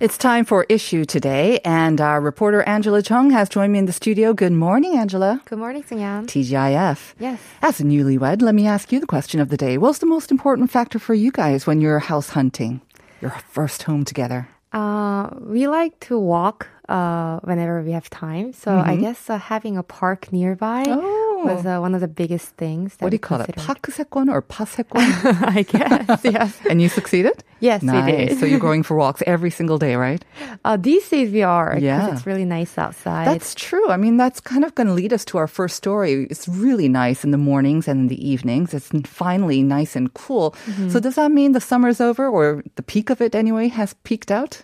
It's time for issue today, and our reporter Angela Chung has joined me in the studio. Good morning, Angela. Good morning, Sungyeon. TGIF. Yes. As a newlywed, let me ask you the question of the day. What's the most important factor for you guys when you're house hunting? Your first home together. Uh, we like to walk uh, whenever we have time. So I guess uh, having a park nearby Mm-hmm. Oh. was uh, one of the biggest things. That What do we you call it? considered. 파크세권 or 파세권? I guess. Yes. and you succeeded? Yes, we nice. did. so you're going for walks every single day, right? Uh, these days we are because Yeah. it's really nice outside. That's true. I mean, that's kind of going to lead us to our first story. It's really nice in the mornings and in the evenings. It's finally nice and cool. Mm-hmm. So does that mean the summer's over or the peak of it anyway has peaked out?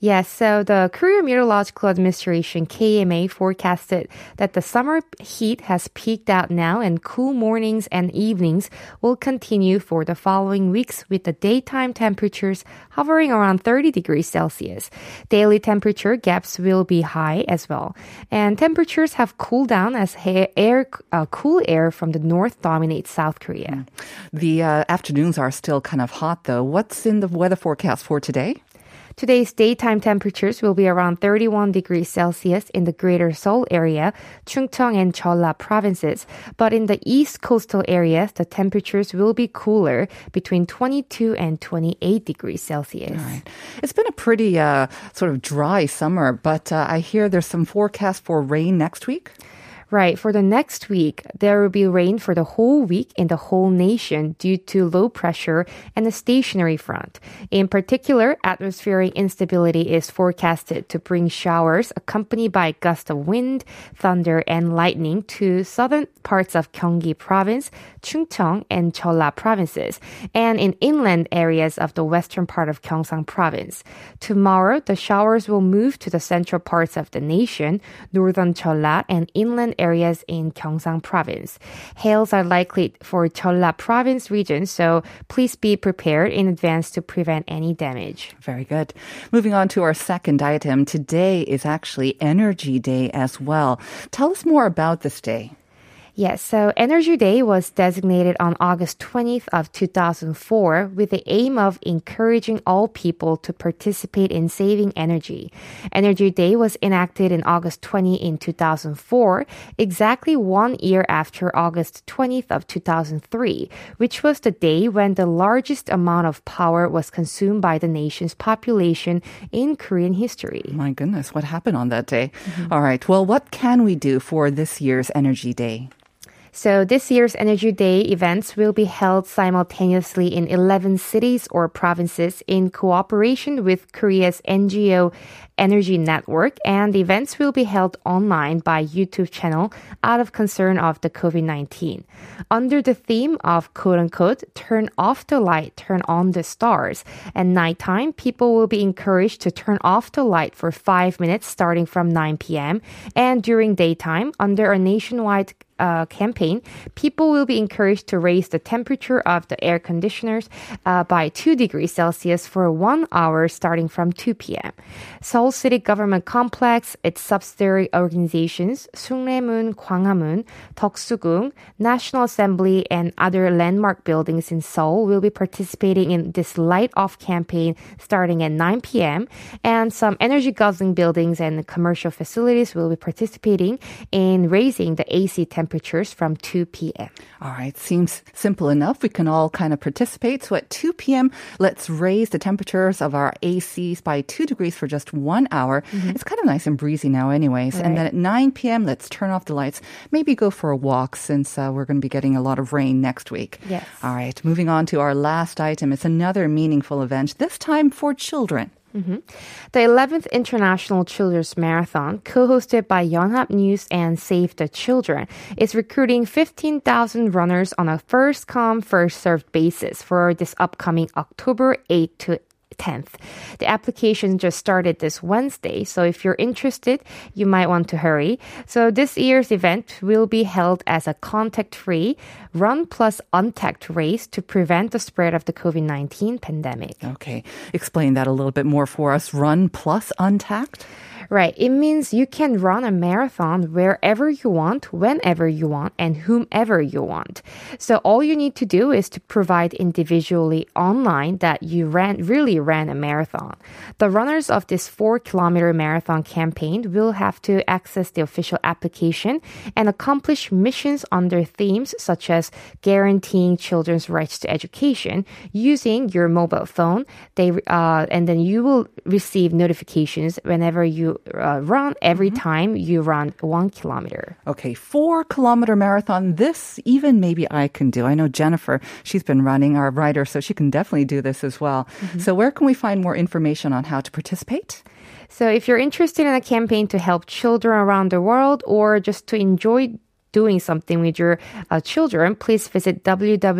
Yes, so the Korea Meteorological Administration KMA forecasted that the summer heat has peaked out now and cool mornings and evenings will continue for the following weeks with the daytime temperatures hovering around 30 degrees Celsius. Daily temperature gaps will be high as well. And temperatures have cooled down as air uh, cool air from the north dominates South Korea. The uh, afternoons are still kind of hot though. What's in the weather forecast for today? Today's daytime temperatures will be around 31 degrees Celsius in the greater Seoul area, Chungcheong and Jeolla provinces. But in the east coastal areas, the temperatures will be cooler between 22 and 28 degrees Celsius. It's been a pretty uh, sort of dry summer, but uh, I hear there's some forecast for rain next week. Right. For the next week, there will be rain for the whole week in the whole nation due to low pressure and a stationary front. In particular, atmospheric instability is forecasted to bring showers accompanied by gusts of wind, thunder, and lightning to southern parts of Gyeonggi province, Chungcheong, and Jeolla provinces, and in inland areas of the western part of Gyeongsang province. Tomorrow, the showers will move to the central parts of the nation, northern Jeolla, and inland areas in Gyeongsang province. Hails are likely for Jeolla province region, so please be prepared in advance to prevent any damage. Very good. Moving on to our second item. Today is actually Energy Day as well. Tell us more about this day. Yes, so Energy Day was designated on August 20th of 2004 with the aim of encouraging all people to participate in saving energy. Energy Day was enacted in August 20 in 2004, exactly one year after August 20th of 2003, which was the day when the largest amount of power was consumed by the nation's population in Korean history. My goodness, what happened on that day? Mm-hmm. All right. Well, what can we do for this year's Energy Day? So this year's Energy Day events will be held simultaneously in 11 cities or provinces in cooperation with Korea's NGO Energy Network and the events will be held online by YouTube channel out of concern of the COVID-19. Under the theme of quote unquote turn off the light, turn on the stars. At nighttime, people will be encouraged to turn off the light for 5 minutes starting from 9 p.m. and during daytime under a nationwide uh, campaign, people will be encouraged to raise the temperature of the air conditioners uh, by 2 degrees Celsius for one hour starting from 2 p.m. Seoul City Government Complex, its subsidiary organizations, Sungnyemun, Gwanghwamun, Deoksugung, National Assembly, and other landmark buildings in Seoul will be participating in this light off campaign starting at 9 p.m. And some energy guzzling buildings and commercial facilities will be participating in raising the AC temperatures from 2 p.m. All right, seems simple enough. We can all kind of participate. So at 2 p.m., let's raise the temperatures of our ACs by 2 degrees for just one hour. It's kind of nice and breezy now, anyways. And then at 9 p.m., let's turn off the lights. Maybe go for a walk since uh, we're going to be getting a lot of rain next week. Yes. All right, moving on to our last item. It's another meaningful event, this time for children. The 11th International Children's Marathon, co-hosted by Yonhap News and Save the Children, is recruiting 15,000 runners on a first-come, first-served basis for this upcoming October 8 to 10th. The application just started this Wednesday, so if you're interested, you might want to hurry. So this year's event will be held as a contact-free run plus untact race to prevent the spread of the COVID-19 pandemic. Okay. Explain that a little bit more for us. Run plus untact? Right. It means you can run a marathon wherever you want, whenever you want, and whomever you want. So all you need to do is to provide individually online that you ran, really ran a marathon. The runners of this four kilometer marathon campaign will have to access the official application and accomplish missions under themes such as guaranteeing children's rights to education using your mobile phone. They, uh, and then you will receive notifications whenever you uh, run every time you run one kilometer. Okay, four kilometer marathon. This even maybe I can do. I know Jennifer, she's been running our writer, so she can definitely do this as well. So where can we find more information on how to participate? So if you're interested in a campaign to help children around the world or just to enjoy doing something with your uh, children, please visit www.sc.or.kr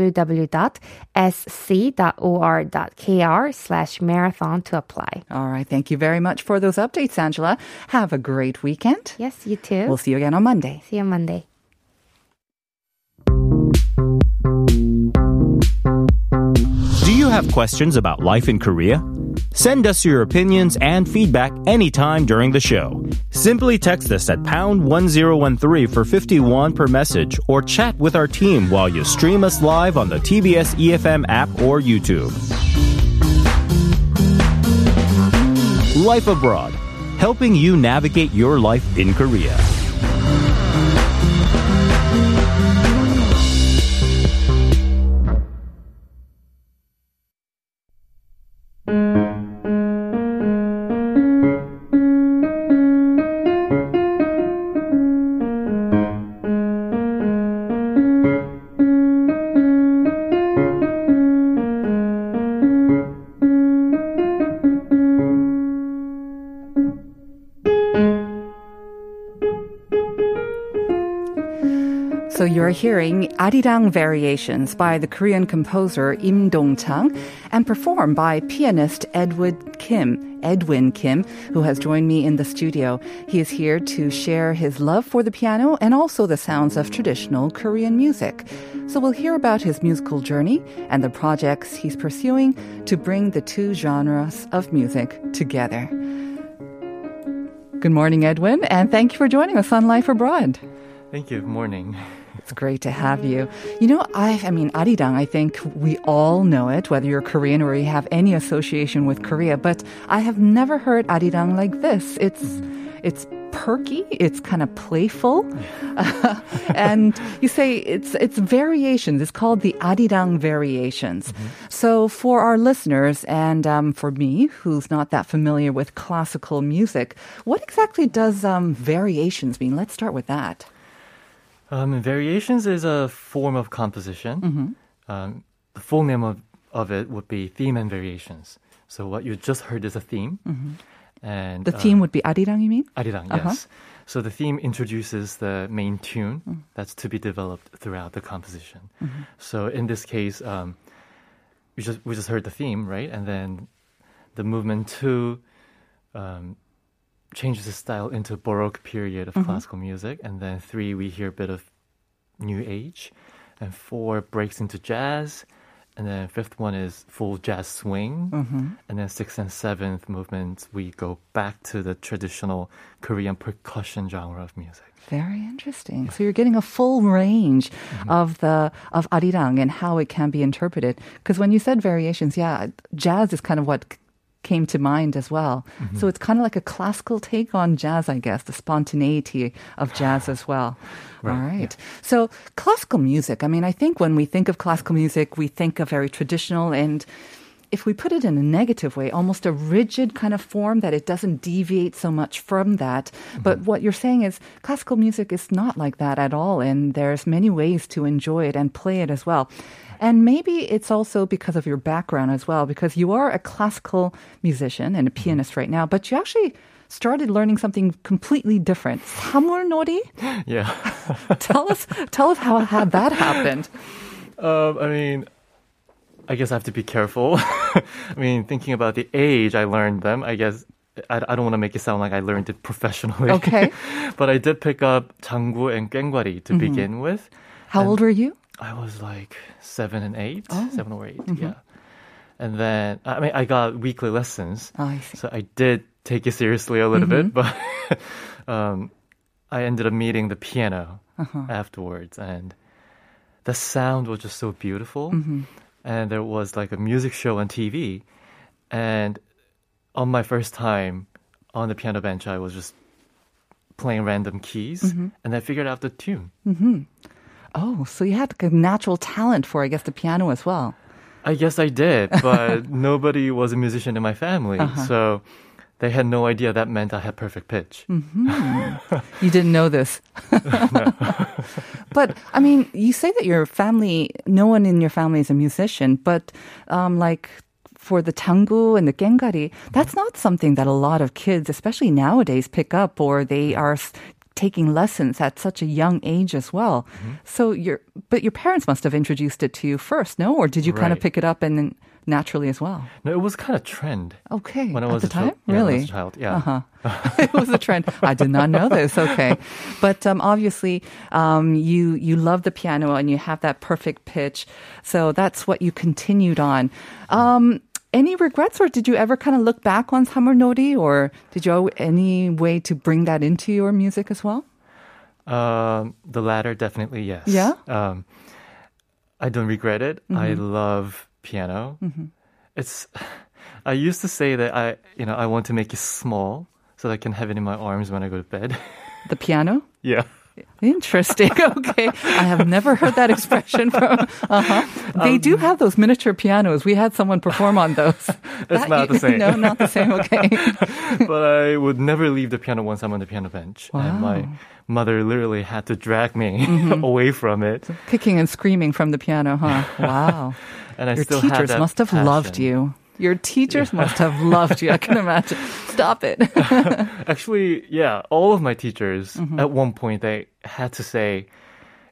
slash marathon to apply. All right, thank you very much for those updates, Angela. Have a great weekend. Yes, you too. We'll see you again on Monday. See you on Monday. Do you have questions about life in Korea? Send us your opinions and feedback anytime during the show. Simply text us at pound 1013 for 51 per message or chat with our team while you stream us live on the TBS EFM app or YouTube. Life Abroad, helping you navigate your life in Korea. You're hearing Arirang Variations by the Korean composer Im Dong-chang and performed by pianist Edwin Kim, Edwin Kim, who has joined me in the studio. He is here to share his love for the piano and also the sounds of traditional Korean music. So we'll hear about his musical journey and the projects he's pursuing to bring the two genres of music together. Good morning, Edwin, and thank you for joining us on Life Abroad. Thank you. Morning. It's great to have you. You know, I, I mean, arirang, I think we all know it, whether you're Korean or you have any association with Korea, but I have never heard arirang like this. It's, it's perky, it's kind of playful. and you say it's, it's variations. It's called the arirang variations. So for our listeners and um, for me, who's not that familiar with classical music, what exactly does um, variations mean? Let's start with that. Um, variations is a form of composition. Um, the full name of, of it would be theme and variations. So what you just heard is a theme. And The theme would be arirang, you mean? Arirang, Uh-huh. yes. So the theme introduces the main tune that's to be developed throughout the composition. So in this case, um, we just we just heard the theme, right? And then the movement two um, changes the style into Baroque period of mm-hmm. classical music, and then three we hear a bit of New Age, and four breaks into jazz. And then fifth one is full jazz swing, mm-hmm. and then sixth and seventh movements we go back to the traditional Korean percussion genre of music. Very interesting. So you're getting a full range mm-hmm. of the of arirang and how it can be interpreted. Because when you said variations, yeah, jazz is kind of what came to mind as well. Mm-hmm. So it's kind of like a classical take on jazz, I guess, the spontaneity of jazz as well. All right. So classical music. I mean, I think when we think of classical music, we think of very traditional and if we put it in a negative way, almost a rigid kind of form that it doesn't deviate so much from that. Mm-hmm. But what you're saying is classical music is not like that at all, and there's many ways to enjoy it and play it as well. And maybe it's also because of your background as well, because you are a classical musician and a pianist right now, but you actually started learning something completely different. 사물놀이? Yeah. tell us, tell us how, how that happened. Um, I mean, I guess I have to be careful. I mean, thinking about the age I learned them, I guess I, I don't want to make it sound like I learned it professionally. Okay. but I did pick up 장구 and 꽹과리 to begin with. How And old were you? I was like seven and eight, Oh. seven or 8 Mm-hmm. yeah. And then, I mean, I got weekly lessons. Oh, I see. So I did take it seriously a little Mm-hmm. bit, but um, I ended up meeting the piano Uh-huh. afterwards, and the sound was just so beautiful. Mm-hmm. And there was like a music show on TV, and on my first time on the piano bench, I was just playing random keys, Mm-hmm. and I figured out the tune. Oh, so you had a natural talent for, I guess, the piano as well. I guess I did, but nobody was a musician in my family, Uh-huh. so they had no idea that meant I had perfect pitch. You didn't know this. but I mean, you say that your family, no one in your family is a musician, but um, like for the tangu and the gengari, that's not something that a lot of kids, especially nowadays, pick up or they are s- taking lessons at such a young age as well. Mm-hmm. So your, but your parents must have introduced it to you first, no? Or did you kind of pick it up and then naturally as well? No, it was kind of trend. Okay. When I at was the a child- time, yeah, when I was really? a child, yeah. Uh-huh. it was a trend. I did not know this. Okay, but um, obviously, um, you you love the piano and you have that perfect pitch, so that's what you continued on. Um, any regrets, or did you ever kind of look back on Samulnori, or did you have any way to bring that into your music as well? Um, the latter, definitely yes. Yeah? Um, I don't regret it. I Mm-hmm. love piano. It's. I used to say that I, you know, I want to make it small so that I can have it in my arms when I go to bed. The piano. yeah. Interesting. Okay, I have never heard that expression from. Uh-huh. They Um, do have those miniature pianos. We had someone perform on those. It's That not the same. No, not the same. Okay. but I would never leave the piano once I'm on the piano bench. And my mother literally had to drag me Mm-hmm. away from it. Kicking and screaming from the piano, huh? Wow. And I Your still have teachers must have loved you. Your teachers must have loved you. I can imagine. Stop it. Actually, yeah, all of my teachers Mm-hmm. at one point they had to say,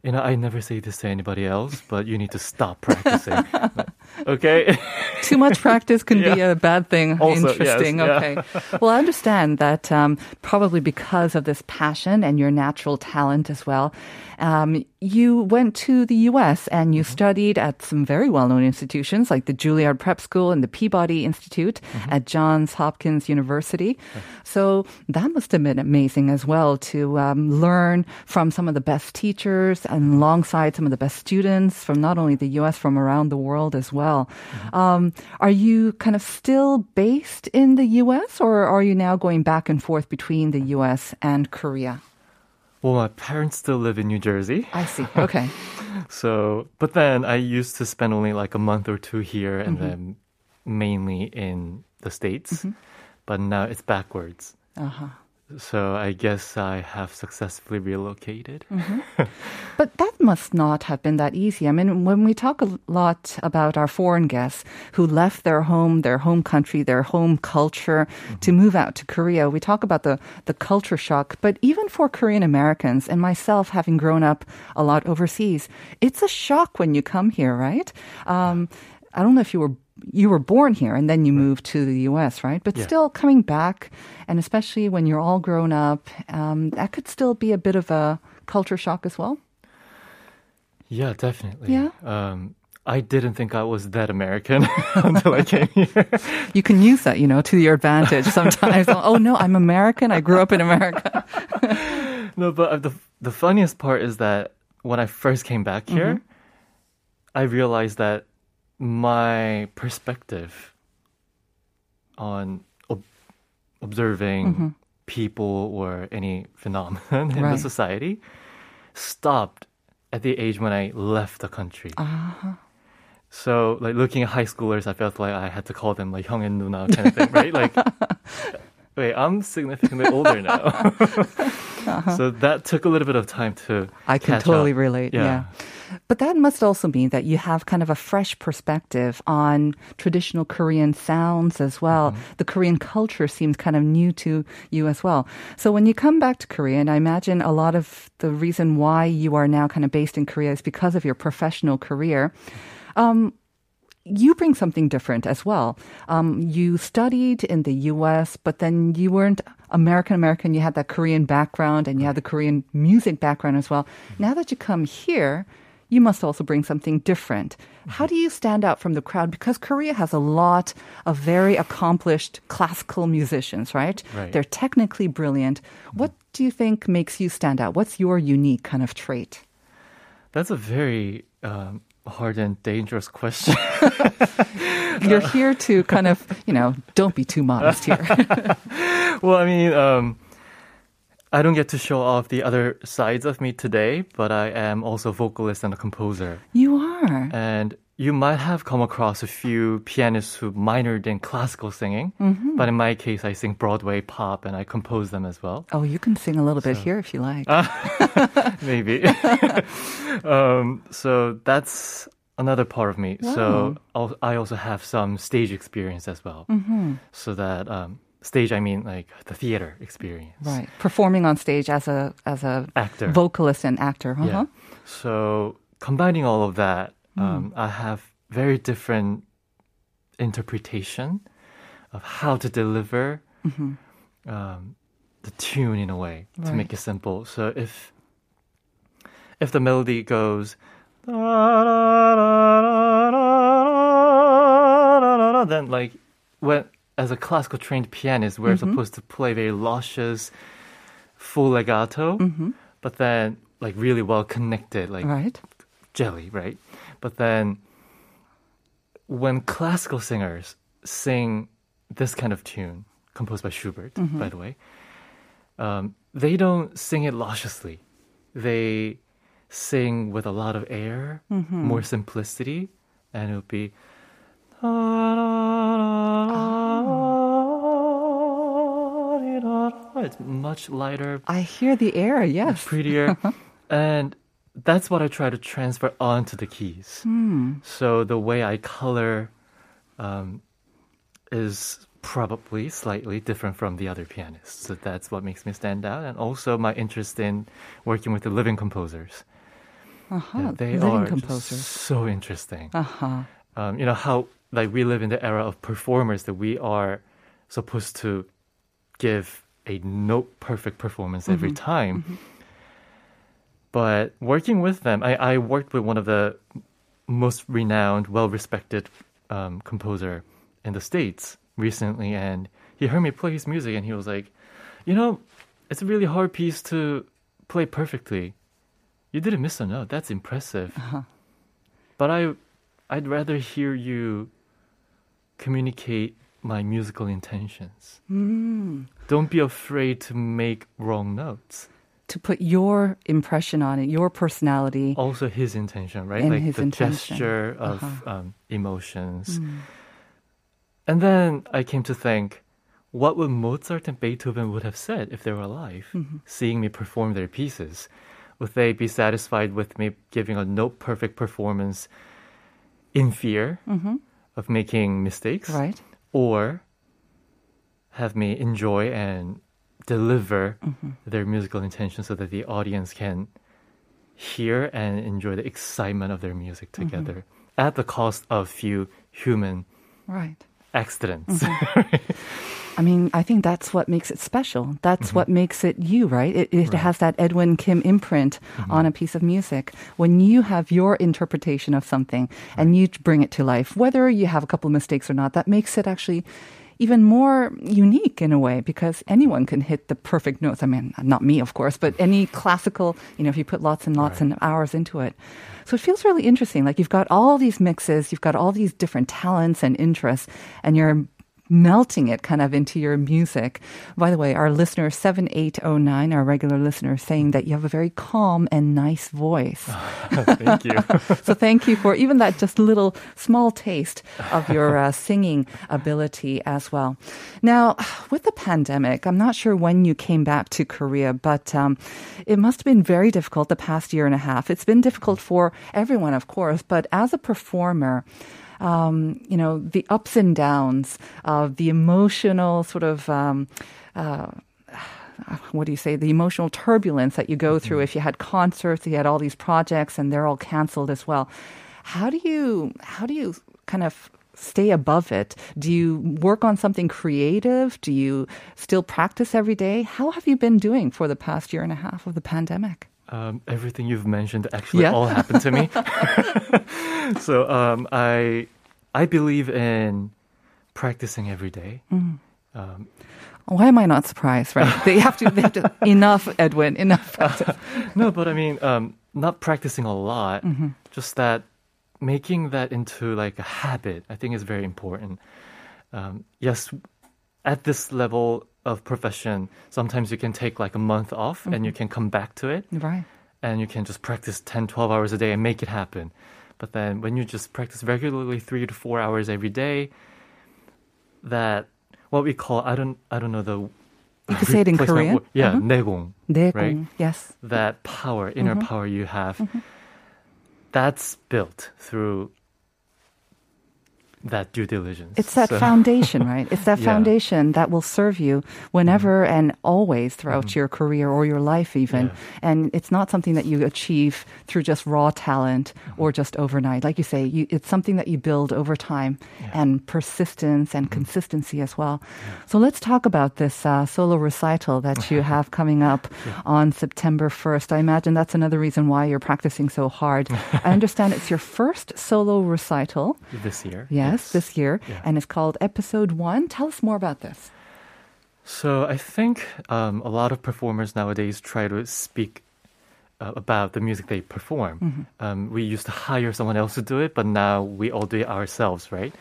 you know, I never say this to anybody else, but you need to stop practicing. okay. Too much practice can be a bad thing. Also, yes, Interesting. yeah. Okay. Well, I understand that um, probably because of this passion and your natural talent as well, um, you went to the U.S. and Mm-hmm. you studied at some very well-known institutions like the Juilliard Prep School and the Peabody Institute Mm-hmm. at Johns Hopkins University. So that must have been amazing as well to um, learn from some of the best teachers alongside some of the best students from not only the U.S. from around the world as well. Mm-hmm. Um, are you kind of still based in the U.S. or are you now going back and forth between the U.S. and Korea? Well, my parents still live in New Jersey. I see. Okay. So, but then I used to spend only like a month or two here and Mm-hmm. then mainly in the States. But now it's backwards. Uh-huh. So I guess I have successfully relocated. But that must not have been that easy. I mean, when we talk a lot about our foreign guests who left their home, their home country, their home culture to move out to Korea, we talk about the, the culture shock. But even for Korean Americans and myself, having grown up a lot overseas, it's a shock when you come here, right? Um, I don't know if you were you were born here and then you moved to the U.S., right? But Yeah. still coming back, and especially when you're all grown up, um, that could still be a bit of a culture shock as well. Yeah, definitely. Yeah? Um, I didn't think I was that American until I came here. You can use that, you know, to your advantage sometimes. oh no, I'm American. I grew up in America. no, but uh, the the funniest part is that when I first came back here, I realized that my perspective on ob- observing mm-hmm. people or any phenomenon in the society stopped at the age when I left the country. Uh-huh. So, like looking at high schoolers, I felt like I had to call them like Hyung and Nuna kind of thing, right? Like, wait, I'm significantly older now. So that took a little bit of time to. I can totally up. relate. Yeah. Yeah. But that must also mean that you have kind of a fresh perspective on traditional Korean sounds as well. Mm-hmm. The Korean culture seems kind of new to you as well. So when you come back to Korea, and I imagine a lot of the reason why you are now kind of based in Korea is because of your professional career. Um, you bring something different as well. Um, you studied in the U.S., but then you weren't American American. You had that Korean background and you had the Korean music background as well. Now that you come here, you must also bring something different. How do you stand out from the crowd? Because Korea has a lot of very accomplished classical musicians, right? Right. They're technically brilliant. What do you think makes you stand out? What's your unique kind of trait? That's a very um, hard and dangerous question. You're here to kind of, you know, don't be too modest here. well, I mean, um, I don't get to show off the other sides of me today, but I am also a vocalist and a composer. you are. And you might have come across a few pianists who minored in classical singing, Mm-hmm. but in my case, I sing Broadway pop and I compose them as well. Oh, you can sing a little bit here if you like. Maybe. um, so that's another part of me. So I'll- I also have some stage experience as well. Mm-hmm. So that um, stage, I mean like the theater experience. right. Performing on stage as a as a Actor. vocalist and actor. Yeah. Uh-huh. So combining all of that, Mm. um, I have very different interpretation of how to deliver um, the tune in a way to make it simple. So if if the melody goes then like when as a classical trained pianist we're mm-hmm. supposed to play very luscious full legato mm-hmm. but then like really well connected like Right. jelly, right? But then when classical singers sing this kind of tune, composed by Schubert, mm-hmm. by the way, um, they don't sing it lusciously. They sing with a lot of air, more simplicity, and it would be. It's much lighter, I hear the air. Yes. prettier. and that's what I try to transfer onto the keys. Hmm. So the way I color um, is probably slightly different from the other pianists. So that's what makes me stand out. And also my interest in working with the living composers. Uh-huh. Yeah, they Living are so interesting. Uh-huh. Um, you know how like we live in the era of performers that we are supposed to give a note perfect performance every Mm-hmm. time. But working with them, I, I worked with one of the most renowned, well respected um, composer in the States recently, and he heard me play his music and he was like, You know, it's a really hard piece to play perfectly. You didn't miss a note. That's impressive. Uh-huh. But I, I'd rather hear you communicate my musical intentions. Mm. Don't be afraid to make wrong notes. To put your impression on it, your personality. Also, his intention, right? Like his the intention. gesture of uh-huh. um, emotions. Mm. And then I came to think, what would Mozart and Beethoven would have said if they were alive, mm-hmm. seeing me perform their pieces? Would they be satisfied with me giving a note perfect performance in fear of making mistakes? Right. or have me enjoy and deliver Mm-hmm. their musical intention so that the audience can hear and enjoy the excitement of their music Mm-hmm. together at the cost of few human Right. accidents. I mean, I think that's what makes it special. That's Mm-hmm. what makes it you, right? It, it has that Edwin Kim imprint Mm-hmm. on a piece of music. When you have your interpretation of something and you bring it to life, whether you have a couple of mistakes or not, that makes it actually even more unique in a way because anyone can hit the perfect notes. I mean, not me, of course, but any classical, you know, if you put lots and lots and hours into it. So it feels really interesting. Like you've got all these mixes, you've got all these different talents and interests, and you're melting it kind of into your music. By the way, our listener 7809, our regular listener, saying that you have a very calm and nice voice. Thank you. so thank you for even that just little small taste of your uh, singing ability as well. Now, with the pandemic, I'm not sure when you came back to Korea, but um, it must have been very difficult the past year and a half. It's been difficult for everyone, of course, but as a performer, um, you know, the ups and downs of the emotional sort of, um, uh, what do you say, the emotional turbulence that you go through if you had concerts, you had all these projects and they're all canceled as well. How do you, how do you kind of stay above it? Do you work on something creative? Do you still practice every day? How have you been doing for the past year and a half of the pandemic? Um, everything you've mentioned actually Yeah. all happened to me. so um, I I believe in practicing every day. Mm. Um, Why am I not surprised? Right? They have to. They have to. enough, Edwin. Enough. no, but I mean, um, not practicing a lot. Just that making that into like a habit. I think is very important. Um, yes, at this level of profession, sometimes you can take like a month off and you can come back to it. Right. and you can just practice 10, 12 hours a day and make it happen. But then when you just practice regularly three to four hours every day, that what we call I don't I don't know the You could say it in replacement Korean. word. Yeah, Mhm. 내공. 내공. Right? Yes. That power, inner Mm-hmm. power you have, that's built through that due diligence. It's that So- foundation, right? It's that Yeah. Foundation that will serve you whenever and always throughout your career or your life, even. Yeah. And it's not something that you achieve through just raw talent Mm-hmm. or just overnight. Like you say, you, it's something that you build over time and persistence and consistency as well. So let's talk about this uh, solo recital that you have coming up on September 1st. I imagine that's another reason why you're practicing so hard. I understand it's your first solo recital. this year. Yes, this year, Yeah. and it's called Episode One. Tell us more about this. So I think um, a lot of performers nowadays try to speak uh, about the music they perform. Mm-hmm. Um, we used to hire someone else to do it, but now we all do it ourselves, right?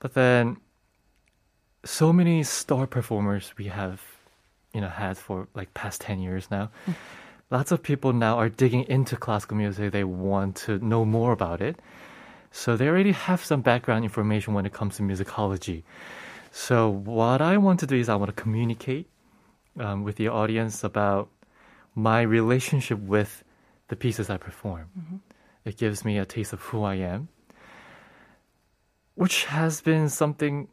But then, so many star performers we have, you know, had for like past ten years now. Mm. Lots of people now are digging into classical music. They want to know more about it. So they already have some background information when it comes to musicology. So what I want to do is I want to communicate um, with the audience about my relationship with the pieces I perform. Mm-hmm. It gives me a taste of who I am, which has been something,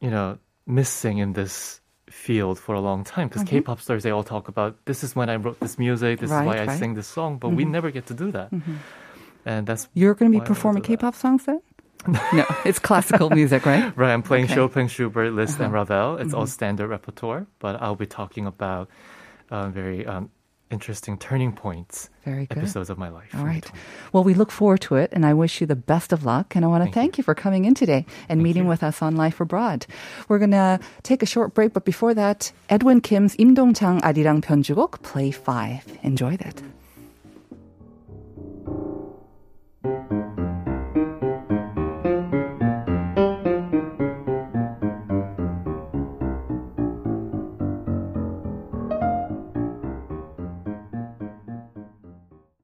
you know, missing in this field for a long time. Because mm-hmm. K-pop stars, they all talk about this is when I wrote this music, this Right, is why I right. sing this song, but we mm-hmm. never get to do that. And that's You're going to be Why would I performing do that? K-pop songs then? no, it's classical music, right? Right, I'm playing Okay. Chopin, Schubert, Liszt, and Ravel. It's all Mm-hmm. standard repertoire, but I'll be talking about uh, very um, interesting turning points, Very good. episodes of my life. All right. Well, we look forward to it, and I wish you the best of luck. And I want to thank, Thank you. for coming in today and meeting you. with us on Life Abroad. We're going to take a short break, but before that, Edwin Kim's 임동창 아리랑 편주곡 Play 5. Enjoy that.